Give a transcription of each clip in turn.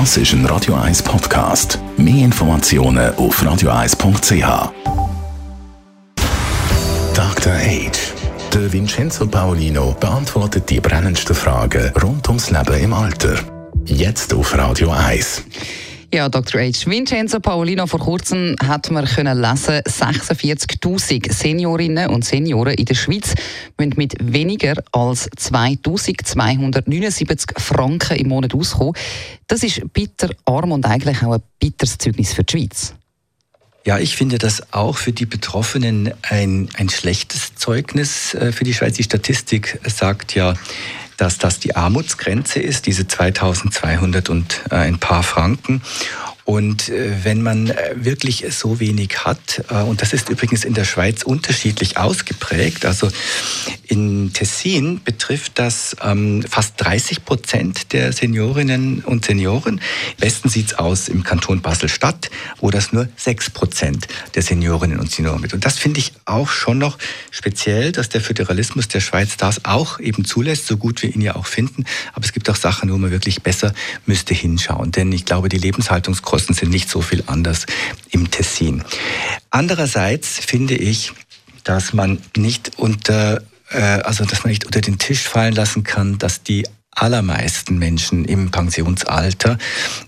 Das ist ein Radio 1 Podcast. Mehr Informationen auf radio1.ch. Dr. Age. Der Vincenzo Paolino beantwortet die brennendsten Fragen rund ums Leben im Alter. Jetzt auf Radio 1. Ja, Dr. H. Vincenzo Paolino, vor kurzem hat man können lesen, 46.000 Seniorinnen und Senioren in der Schweiz müssen mit weniger als 2.279 Franken im Monat auskommen. Das ist bitter arm und eigentlich auch ein bitteres Zeugnis für die Schweiz. Ja, ich finde das auch für die Betroffenen ein, ein schlechtes Zeugnis äh, für die Schweiz. Die Statistik sagt ja, dass das die Armutsgrenze ist, diese 2200 und äh, ein paar Franken. Und äh, wenn man äh, wirklich so wenig hat, äh, und das ist übrigens in der Schweiz unterschiedlich ausgeprägt, also in Tessin betrifft das ähm, fast 30 Prozent der Seniorinnen und Senioren. Im Westen sieht es aus im Kanton Basel-Stadt, wo das nur 6 Prozent der Seniorinnen und Senioren mit. Und das finde ich auch schon noch speziell, dass der Föderalismus der Schweiz das auch eben zulässt, so gut wir ihn ja auch finden. Aber es gibt auch Sachen, wo man wirklich besser müsste hinschauen. Denn ich glaube, die Lebenshaltungskosten Kosten sind nicht so viel anders im Tessin. Andererseits finde ich, dass man nicht unter äh, also dass man nicht unter den Tisch fallen lassen kann, dass die allermeisten Menschen im Pensionsalter,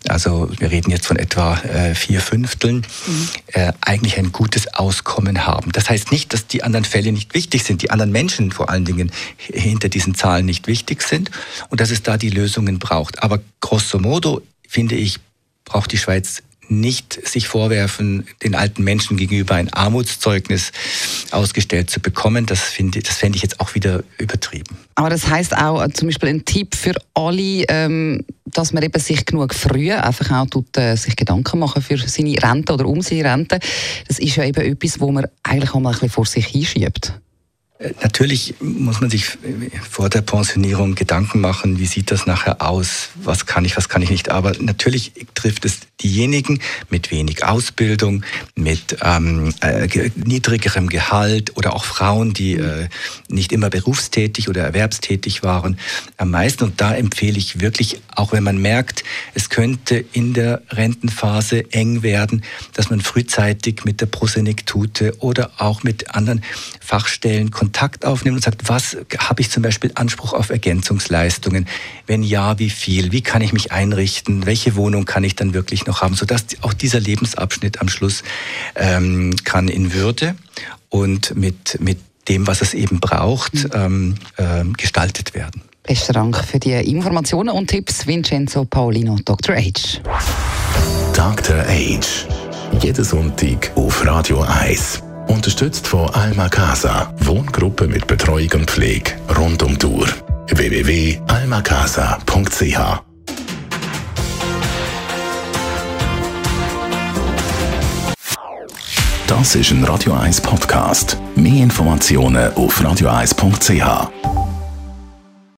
also wir reden jetzt von etwa äh, vier Fünfteln, mhm. äh, eigentlich ein gutes Auskommen haben. Das heißt nicht, dass die anderen Fälle nicht wichtig sind, die anderen Menschen vor allen Dingen hinter diesen Zahlen nicht wichtig sind und dass es da die Lösungen braucht. Aber grosso modo finde ich, braucht die Schweiz nicht sich vorwerfen, den alten Menschen gegenüber ein Armutszeugnis ausgestellt zu bekommen. Das finde das fände ich jetzt auch wieder übertrieben. Aber das heißt auch äh, zum Beispiel ein Tipp für alle, ähm, dass man eben sich genug früh einfach auch tut, äh, sich Gedanken machen für seine Rente oder um seine Rente. Das ist ja eben etwas, wo man eigentlich auch mal ein bisschen vor sich hinschiebt. Äh, natürlich muss man sich vor der Pensionierung Gedanken machen, wie sieht das nachher aus, was kann ich, was kann ich nicht. Aber natürlich trifft es diejenigen mit wenig Ausbildung, mit ähm, äh, niedrigerem Gehalt oder auch Frauen, die äh, nicht immer berufstätig oder erwerbstätig waren, am meisten. Und da empfehle ich wirklich, auch wenn man merkt, es könnte in der Rentenphase eng werden, dass man frühzeitig mit der Prosenektute oder auch mit anderen Fachstellen Kontakt aufnimmt und sagt, was habe ich zum Beispiel Anspruch auf Ergänzungsleistungen? Wenn ja, wie viel? Wie kann ich mich einrichten? Welche Wohnung kann ich dann wirklich noch haben? Sodass auch dieser Lebensabschnitt am Schluss ähm, kann in Würde und mit, mit dem, was es eben braucht, mhm. ähm, äh, gestaltet werden. Besten Dank für die Informationen und Tipps, Vincenzo Paulino, Dr. H. Dr. H. Jeden Sonntag auf Radio 1. Unterstützt von Alma Casa, Wohngruppe mit Betreuung und Pflege rund um die Uhr. www.almacasa.ch Das ist ein Radio 1 Podcast. Mehr Informationen auf radio1.ch.